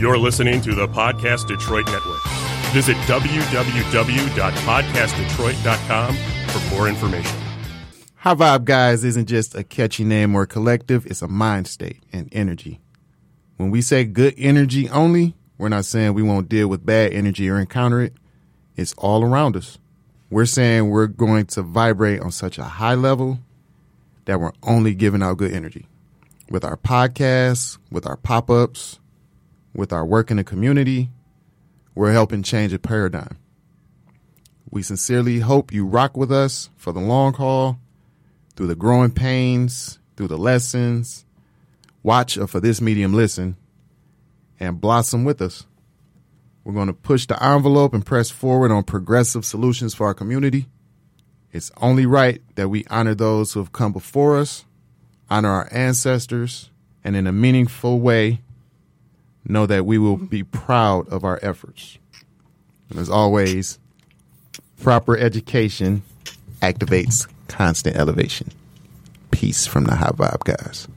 You're listening to the Podcast Detroit Network. Visit www.podcastdetroit.com for more information. High Vibe Guys isn't just a catchy name or a collective, it's a mind state and energy. When we say good energy only, we're not saying we won't deal with bad energy or encounter it. It's all around us. We're saying we're going to vibrate on such a high level that we're only giving out good energy. With our podcasts, with our pop ups, with our work in the community, we're helping change a paradigm. We sincerely hope you rock with us for the long haul, through the growing pains, through the lessons. Watch or for this medium listen and blossom with us. We're going to push the envelope and press forward on progressive solutions for our community. It's only right that we honor those who have come before us, honor our ancestors, and in a meaningful way, know that we will be proud of our efforts. And as always, proper education activates constant elevation. Peace from the High Vibe guys.